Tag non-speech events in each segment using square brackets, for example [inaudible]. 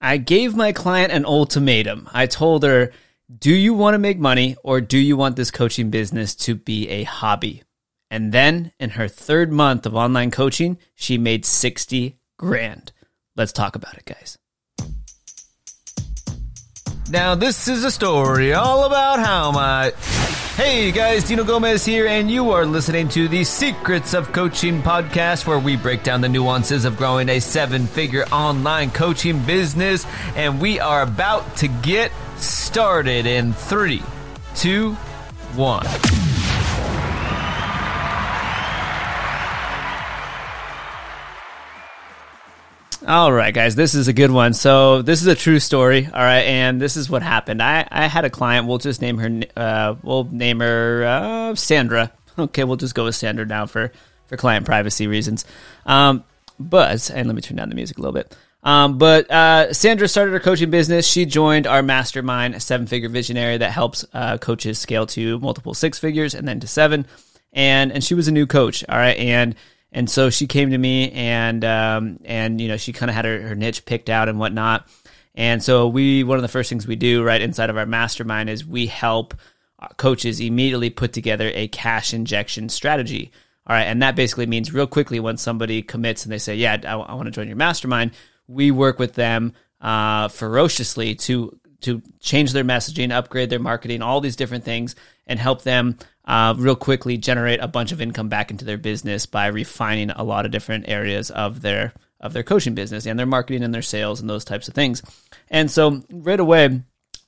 I gave my client an ultimatum. I told her, do you want to make money or do you want this coaching business to be a hobby? And then in her third month of online coaching, she made 60 grand. Let's talk about it, guys. Now, this is a story all about how my. Hey guys, Dino Gomez here, and you are listening to the Secrets of Coaching podcast, where we break down the nuances of growing a seven figure online coaching business. And we are about to get started in three, two, one. All right, guys, this is a good one. So this is a true story. All right, and this is what happened. I, I had a client. We'll just name her. Uh, we'll name her uh, Sandra. Okay, we'll just go with Sandra now for for client privacy reasons. Um, but and let me turn down the music a little bit. Um, but uh, Sandra started her coaching business. She joined our mastermind, a seven figure visionary that helps uh, coaches scale to multiple six figures and then to seven. And and she was a new coach. All right, and and so she came to me and um, and you know she kind of had her, her niche picked out and whatnot. And so we one of the first things we do right inside of our mastermind is we help coaches immediately put together a cash injection strategy. All right, and that basically means real quickly when somebody commits and they say, "Yeah, I, I want to join your mastermind," we work with them uh, ferociously to to change their messaging, upgrade their marketing, all these different things, and help them uh, real quickly generate a bunch of income back into their business by refining a lot of different areas of their of their coaching business and their marketing and their sales and those types of things. And so right away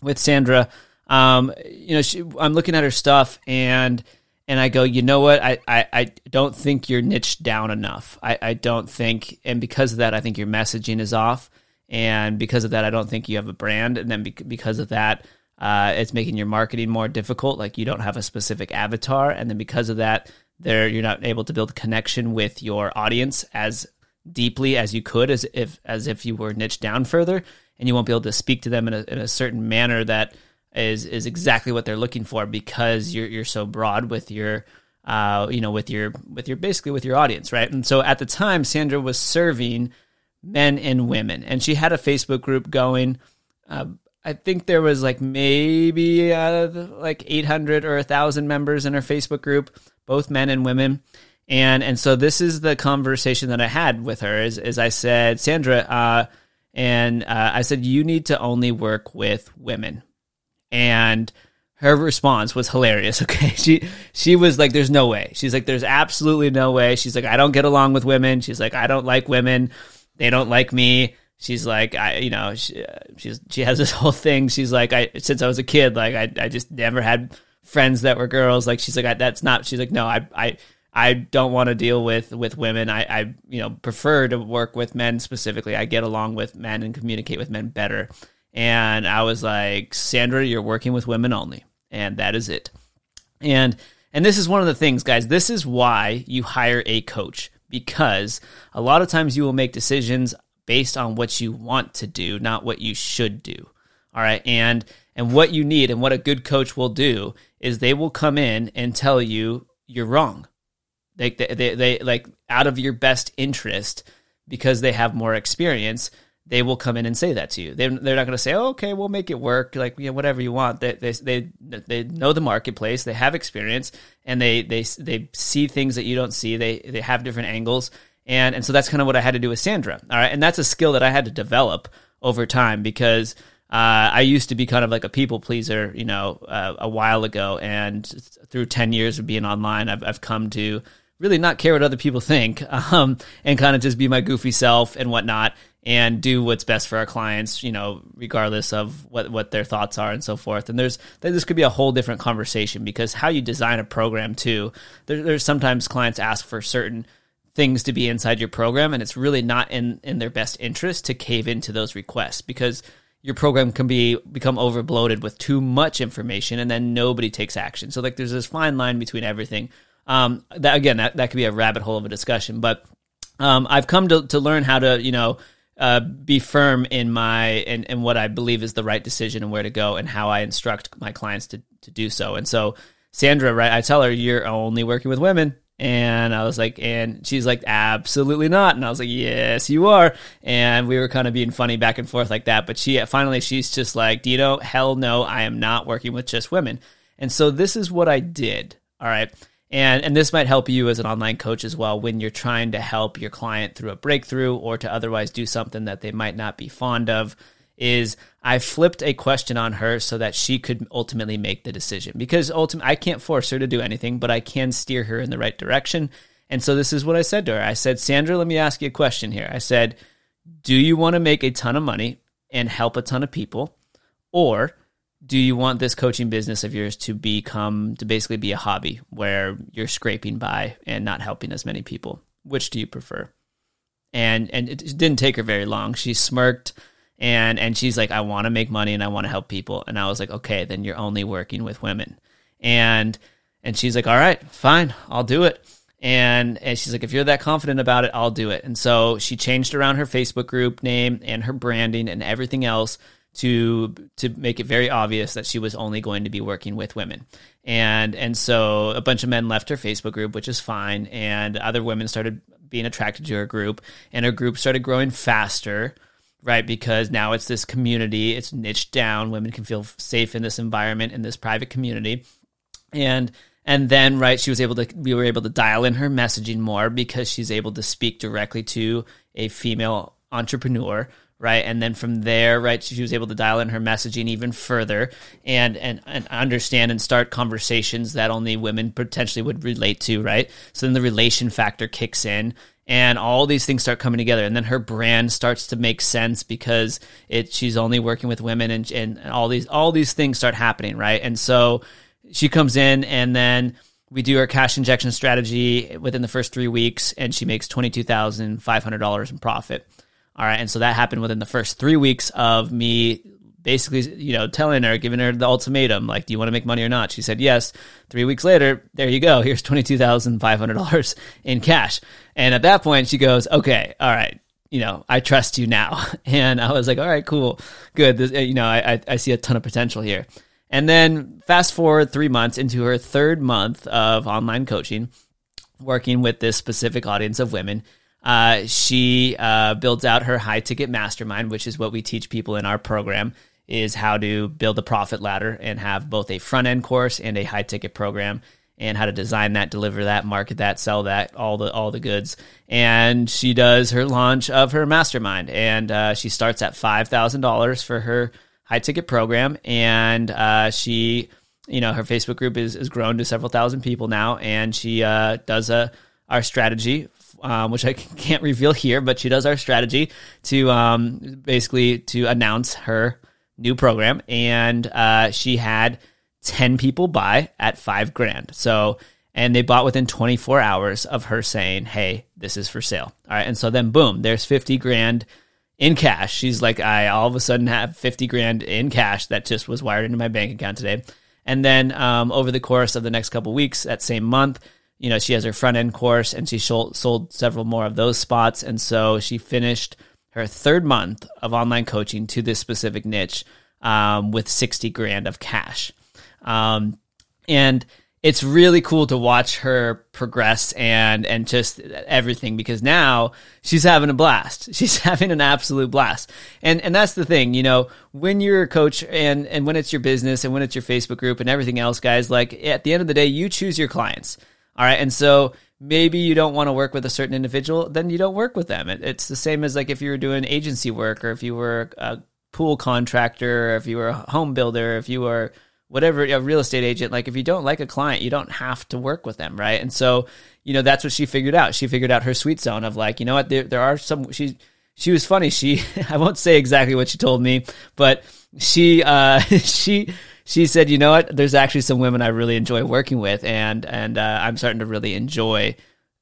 with Sandra, um, you know, she, I'm looking at her stuff and and I go, you know what? I, I, I don't think you're niched down enough. I, I don't think, and because of that, I think your messaging is off. And because of that, I don't think you have a brand. And then because of that, uh, it's making your marketing more difficult. Like you don't have a specific avatar, and then because of that, there you're not able to build connection with your audience as deeply as you could, as if as if you were niched down further, and you won't be able to speak to them in a, in a certain manner that is is exactly what they're looking for because you're you're so broad with your uh, you know with your with your basically with your audience, right? And so at the time, Sandra was serving men and women, and she had a Facebook group going. Uh, I think there was like maybe uh, like 800 or 1,000 members in her Facebook group, both men and women. And and so this is the conversation that I had with her is, is I said, Sandra, uh, and uh, I said, you need to only work with women. And her response was hilarious. [laughs] Okay. She she was like, There's no way. She's like, There's absolutely no way. She's like, I don't get along with women. She's like, I don't like women. They don't like me she's like I you know she, uh, she's she has this [laughs] whole thing. She's like I since I was a kid like I I just never had friends that were girls. Like she's like that's not she's like no I I I don't want to deal with with women. I I you know prefer to work with men specifically. I get along with men and communicate with men better. And I was like Sandra you're working with women only. And that is it. And and this is one of the things guys this is why you hire a coach. Because a lot of times you will make decisions based on what you want to do, not what you should do. All right. And and what you need and what a good coach will do is they will come in and tell you you're wrong. They, they, they, they like out of your best interest because they have more experience, they will come in and say that to you. They, they're not going to say, oh, okay, we'll make it work. Like, you know, whatever you want. They, they, they, they know the marketplace. They have experience and they, they, they see things that you don't see. They, they have different angles and and so that's kind of what I had to do with Sandra. All right, and that's a skill that I had to develop over time because uh, I used to be kind of like a people pleaser, you know, uh, a while ago, and through ten years of being online, I've I've come to really not care what other people think, [laughs] um, and kind of just be my goofy self and whatnot, and do what's best for our clients, you know, regardless of what what their thoughts are and so forth. And there's this could be a whole different conversation because how you design a program too. There, there's sometimes clients ask for certain things to be inside your program and it's really not in in their best interest to cave into those requests because your program can be become overbloated with too much information and then nobody takes action. So like there's this fine line between everything. Um, that again that, that could be a rabbit hole of a discussion but um, i've come to, to learn how to you know uh, be firm in my in, in what i believe is the right decision and where to go and how i instruct my clients to, to do so. And so sandra right i tell her you're only working with women And I was like, and she's like, absolutely not. And I was like, yes, you are. And we were kind of being funny back and forth like that. But she finally, she's just like, Dino, hell no, I am not working with just women. And so this is what I did. All right. And, and this might help you as an online coach as well when you're trying to help your client through a breakthrough or to otherwise do something that they might not be fond of is I flipped a question on her so that she could ultimately make the decision because ultimately I can't force her to do anything, but I can steer her in the right direction. And so this is what I said to her. I said, Sandra, let me ask you a question here. I said, do you want to make a ton of money and help a ton of people? Or do you want this coaching business of yours to become, to basically be a hobby where you're scraping by and not helping as many people? Which do you prefer? And, and it didn't take her very long. She smirked and and she's like i want to make money and i want to help people. And i was like okay then you're only working with women. And and she's like all right fine i'll do it. And and she's like if you're that confident about it i'll do it. And so she changed around her facebook group name and her branding and everything else to to make it very obvious that she was only going to be working with women. And and so a bunch of men left her facebook group which is fine. And other women started being attracted to her group. And her group started growing faster right? Because now it's this community, it's niched down. Women can feel safe in this environment, in this private community. And and then right she was able to we were able to dial in her messaging more because she's able to speak directly to a female entrepreneur right and then from there right she was able to dial in her messaging even further and and, and understand and start conversations that only women potentially would relate to right so then the relation factor kicks in and all these things start coming together. And then her brand starts to make sense because it she's only working with women and, and all these all these things start happening right? And so she comes in and then we do her cash injection strategy within the first three weeks and she makes $22500 in profit. All right. And so that happened within the first three weeks of me basically, you know, telling her, giving her the ultimatum, like, do you want to make money or not? She said yes. Three weeks later, there you go. [laughs] Here's twenty two thousand five hundred dollars [laughs] in cash. And at that point, she goes, okay, all right. You know, I trust you now. [laughs] And I was like, all right, cool, good. This, you know, I, I see a ton of potential here. And then fast forward three months into her third month of online coaching, working with this specific audience of women. Uh, she uh, builds out her high ticket mastermind, which is what we teach people in our program is how to build a profit ladder and have both a front end course and a high ticket program and how to design that, deliver that, market that, sell that, all the all the goods. And she does her launch of her mastermind, and uh, she starts at five thousand dollars for her high ticket program, and uh, she, you know, her Facebook group is is grown to several thousand people now, and she uh, does a our strategy. Um, which I [laughs] can't reveal here, but she does our strategy to um, basically to announce her new program, and uh, she had ten people buy at five grand. So, and they bought within 24 hours of her saying, "Hey, this is for sale." All right, and so then boom, there's 50 grand in cash. She's like, I all of a sudden have 50 grand in cash that just was wired into my bank account today. And then um, over the course of the next couple weeks, that same month, you know, she has her front end course and she sold several more of those spots. And so she finished her third month of online coaching to this specific niche um, with 60 grand of cash. Um, and it's really cool to watch her progress and and just everything because now she's having a blast. [laughs] She's having an absolute blast. And and that's the thing, you know, when you're a coach and and when it's your business and when it's your Facebook group and everything else, guys, like at the end of the day, you choose your clients. All right? And so maybe you don't want to work with a certain individual, then you don't work with them. It, it's the same as like if you were doing agency work or if you were a pool contractor, or if you were a home builder, if you were whatever a real estate agent like if you don't like a client you don't have to work with them right? And so you know that's what she figured out. She figured out her sweet zone of like you know what there, there are some she she was funny. She [laughs] i won't say exactly what she told me but she uh [laughs] she she said you know what? There's actually some women i really enjoy working with and and uh, i'm starting to really enjoy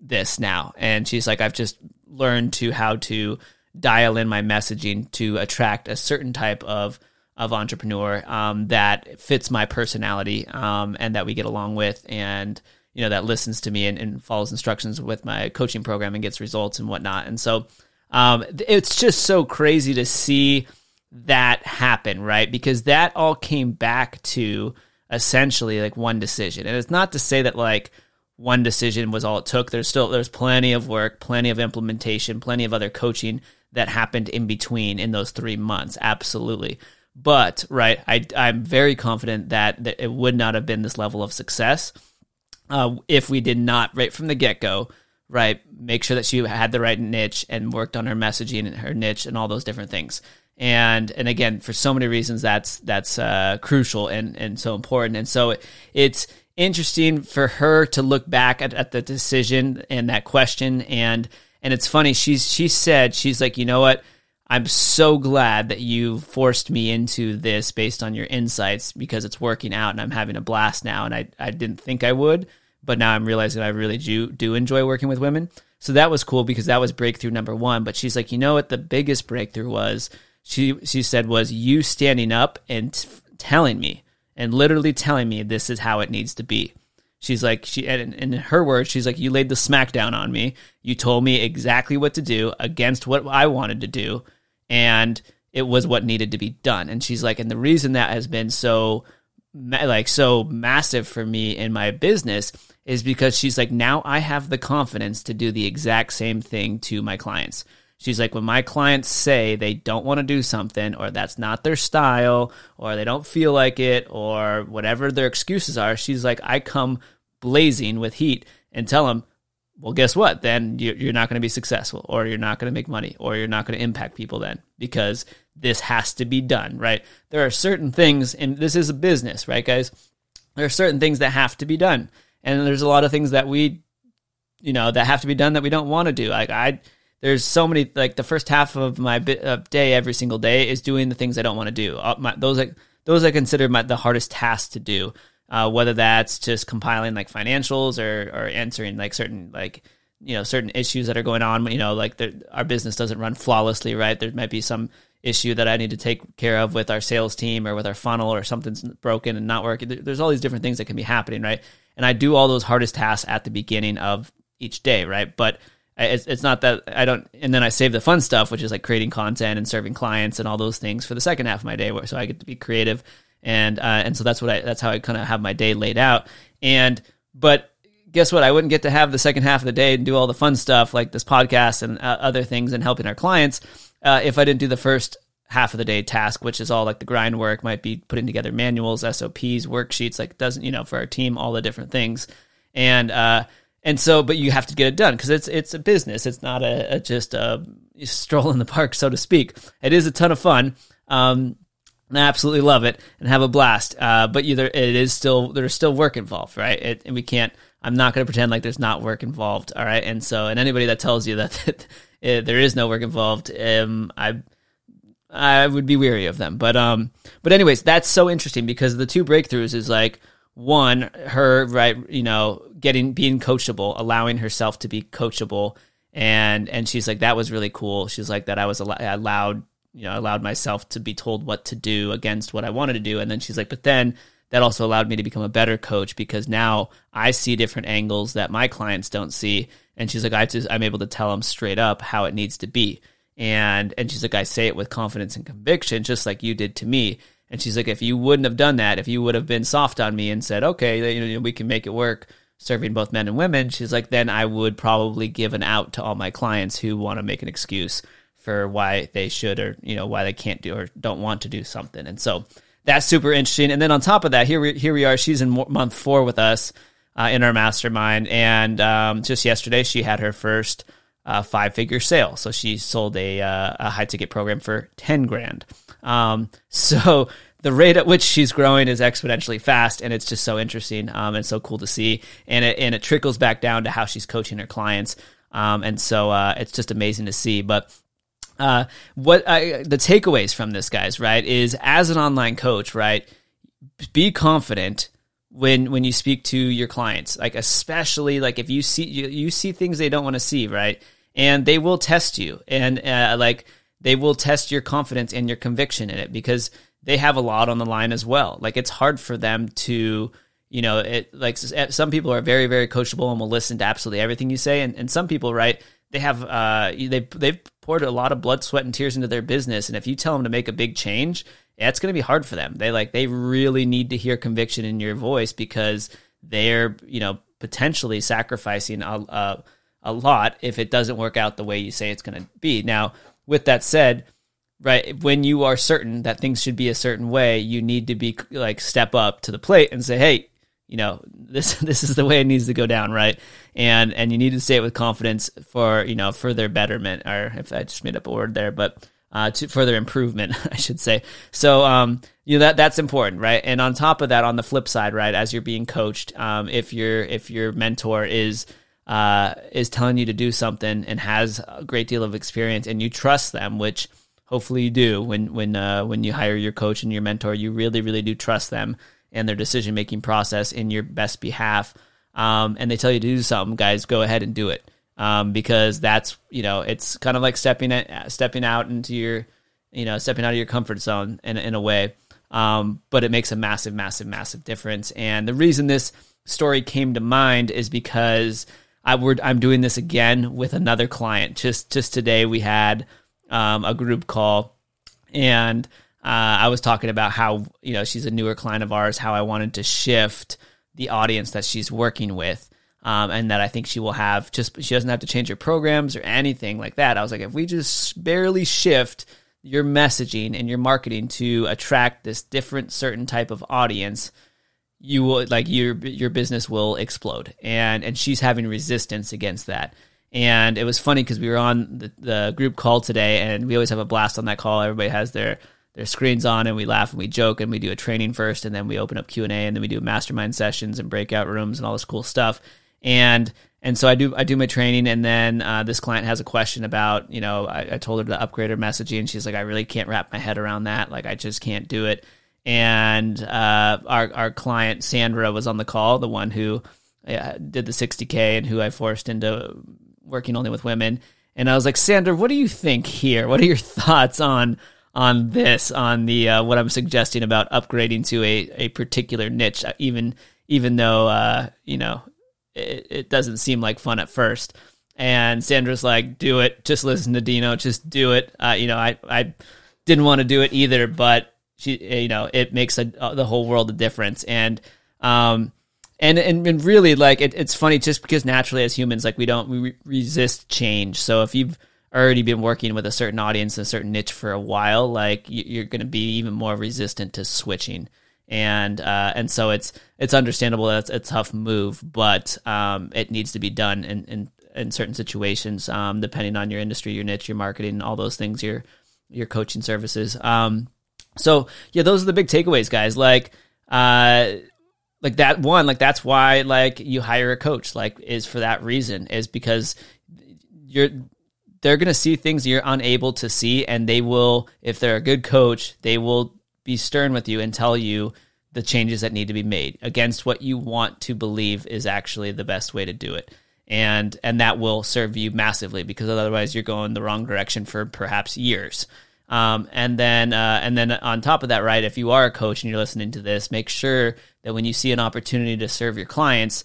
this now. And she's like i've just learned to how to dial in my messaging to attract a certain type of of entrepreneur um, that fits my personality um, and that we get along with and you know that listens to me and, and, follows instructions with my coaching program and gets results and whatnot. And so um, it's just so crazy to see that happen right because that all came back to essentially like one decision and it's not to say that like one decision was all it took. There's still there's plenty of work, plenty of implementation, plenty of other coaching that happened in between in those three months. Absolutely. But right, I I'm very confident that, that it would not have been this level of success uh, if we did not right from the get go right make sure that she had the right niche and worked on her messaging and her niche and all those different things and and again for so many reasons that's that's uh, crucial and and so important. And so it, it's interesting for her to look back at, at the decision and that question. And and it's funny she's she said she's like you know what? I'm so glad that you forced me into this based on your insights because it's working out and i'm having a blast now. And i i didn't think i would but now i'm realizing i really do do enjoy working with women. So that was cool because that was breakthrough number one. But she's like you know what? The biggest breakthrough was she she said was you standing up and t- telling me and literally telling me this is how it needs to be. She's like she and in her words, she's like you laid the smackdown on me. You told me exactly what to do against what I wanted to do, and it was what needed to be done. And she's like, and the reason that has been so like so massive for me in my business is because she's like now I have the confidence to do the exact same thing to my clients. She's like, when my clients say they don't want to do something, or that's not their style, or they don't feel like it, or whatever their excuses are, she's like, I come blazing with heat and tell them, well, guess what? Then you're not going to be successful, or you're not going to make money, or you're not going to impact people then because this has to be done, right? There are certain things, and this is a business, right, guys? There are certain things that have to be done. And there's a lot of things that we, you know, that have to be done that we don't want to do. Like, I, there's so many like the first half of my day every single day is doing the things I don't want to do. Uh, my, those like those I consider my, the hardest tasks to do. Uh, whether that's just compiling like financials or or answering like certain like you know certain issues that are going on. You know, like our business doesn't run flawlessly, right? There might be some issue that I need to take care of with our sales team or with our funnel or something's broken and not working. There's all these different things that can be happening, right? And I do all those hardest tasks at the beginning of each day, right? But it's, it's not that I don't, and then I save the fun stuff, which is like creating content and serving clients and all those things for the second half of my day, where so I get to be creative, and uh, and so that's what I that's how I kind of have my day laid out. And but guess what? I wouldn't get to have the second half of the day and do all the fun stuff like this podcast and uh, other things and helping our clients uh, if I didn't do the first half of the day task, which is all like the grind work, might be putting together manuals, SOPs, worksheets, like doesn't you know for our team, all the different things, and uh, and so, but you have to get it done because it's it's a business. It's not a, a, just a stroll in the park, so to speak. It is a ton of fun. Um, I absolutely love it and have a blast. Uh, but either it is still there's still work involved, right? It, and we can't. I'm not going to pretend like there's not work involved. All right. And so, and anybody that tells you that, [laughs] that it, there is no work involved, um, I I would be weary of them. But um, but anyways, that's so interesting because the two breakthroughs is like one her right you know getting being coachable allowing herself to be coachable. And and she's like that was really cool. She's like that i was allowed you know allowed myself to be told what to do against what i wanted to do. And then she's like but then that also allowed me to become a better coach because now i see different angles that my clients don't see. And she's like i just i'm able to tell them straight up how it needs to be. And and she's like i say it with confidence and conviction just like you did to me. And she's like, if you wouldn't have done that, if you would have been soft on me and said, okay, you know, we can make it work serving both men and women, she's like, then I would probably give an out to all my clients who want to make an excuse for why they should or, you know, why they can't do or don't want to do something. And so that's super interesting. And then on top of that, here we, here we are. She's in month four with us uh, in our mastermind. And um, just yesterday, she had her first uh, five figure sale. So she sold a, uh, a high ticket program for 10 grand. Um, [laughs] so the rate at which she's growing is exponentially fast, and it's just so interesting um, and so cool to see. And it and it trickles back down to how she's coaching her clients, um, and so uh, it's just amazing to see. But uh, what I, the takeaways from this, guys, right, is as an online coach, right, be confident when when you speak to your clients, like especially like if you see you, you see things they don't want to see, right, and they will test you, and uh, like they will test your confidence and your conviction in it because they have a lot on the line as well. Like it's hard for them to, you know, it like some people are very very coachable and will listen to absolutely everything you say, and, and some people, right? They have uh they they've poured a lot of blood, sweat, and tears into their business, and if you tell them to make a big change, it's going to be hard for them. They like they really need to hear conviction in your voice because they're you know potentially sacrificing a, a, a lot if it doesn't work out the way you say it's going to be. Now, with that said, right, when you are certain that things should be a certain way, you need to be like step up to the plate and say, hey, you know this [laughs] this is the way it needs to go down right? And and you need to say it with confidence for you know further betterment or if i just made up a word there but uh, to further improvement [laughs] i should say. So um you know that that's important right? And on top of that on the flip side right as you're being coached um if your if your mentor is uh is telling you to do something and has a great deal of experience and you trust them which hopefully you do when when uh when you hire your coach and your mentor you really really do trust them and their decision making process in your best behalf. Um, and they tell you to do something, guys, go ahead and do it. Um, because that's you know it's kind of like stepping at, stepping out into your you know stepping out of your comfort zone in in a way. Um, but it makes a massive, massive, massive difference. And the reason this story came to mind is because I would I'm doing this again with another client. Just just today we had um, a group call, and uh, I was talking about how you know she's a newer client of ours, how I wanted to shift the audience that she's working with, um, and that I think she will have just she doesn't have to change her programs or anything like that. I was like, if we just barely shift your messaging and your marketing to attract this different certain type of audience, you will like your your business will explode. And and she's having resistance against that. And it was funny because we were on the, the group call today, and we always have a blast on that call. Everybody has their their screens on and we laugh and we joke and we do a training first and then we open up Q&A and then we do mastermind sessions and breakout rooms and all this cool stuff. And and so I do I do my training and then uh, this client has a question about, you know, I, I told her to upgrade her messaging and she's like, I really can't wrap my head around that. Like I just can't do it. And uh, our our client Sandra was on the call, the one who uh, did the 60k and who I forced into working only with women. And I was like, Sandra, what do you think here? What are your [laughs] thoughts on on this on the uh, what I'm suggesting about upgrading to a, a particular niche, uh, even even though uh, you know it, it, doesn't seem like fun at first. And Sandra's like, "Do it. Just listen to Dino. Just do it." Uh, you know, I I didn't want to do it either, but she, you know, it makes a, the whole world a difference. And um, and and, and really, like, it, it's funny just because naturally as humans, like, we don't we re- resist change. So if you've already been working with a certain audience a certain niche for a while, like you're going to be even more resistant to switching. And uh, and so it's it's understandable that it's a tough move, but um, it needs to be done in in, in certain situations, um, depending on your industry, your niche, your marketing, all those things, your your coaching services. Um, so yeah, those are the big takeaways, guys. Like uh, like that one, like that's why like you hire a coach, like is for that reason, is because you're they're going to see things you're unable to see and they will if they're a good coach they will be stern with you and tell you the changes that need to be made against what you want to believe is actually the best way to do it. And and that will serve you massively because otherwise you're going the wrong direction for perhaps years um, and then uh, and then on top of that right if you are a coach and you're listening to this make sure that when you see an opportunity to serve your clients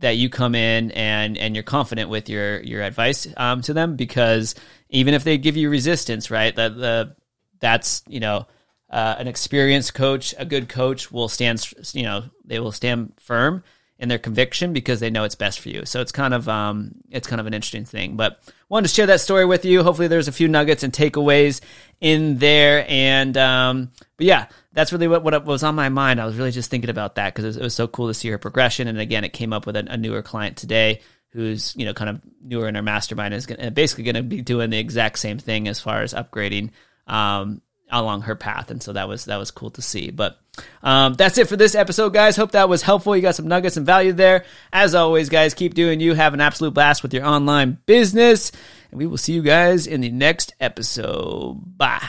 that you come in and and you're confident with your your advice um, to them because even if they give you resistance, right? That the that's you know uh, an experienced coach, a good coach will stand you know they will stand firm in their conviction because they know it's best for you. So it's kind of um, it's kind of an interesting thing. But wanted to share that story with you. Hopefully, there's a few nuggets and takeaways in there. And um, but yeah, that's really what, what was on my mind. I was really just thinking about that because it, it, was so cool to see her progression. And again, it came up with a, a newer client today who's you know kind of newer in her mastermind is gonna, basically going to be doing the exact same thing as far as upgrading um, along her path. And so that was that was cool to see. But um, that's it for this episode, guys. Hope that was helpful. You got some nuggets and value there. As always, guys, keep doing you. Have an absolute blast with your online business. And we will see you guys in the next episode. Bye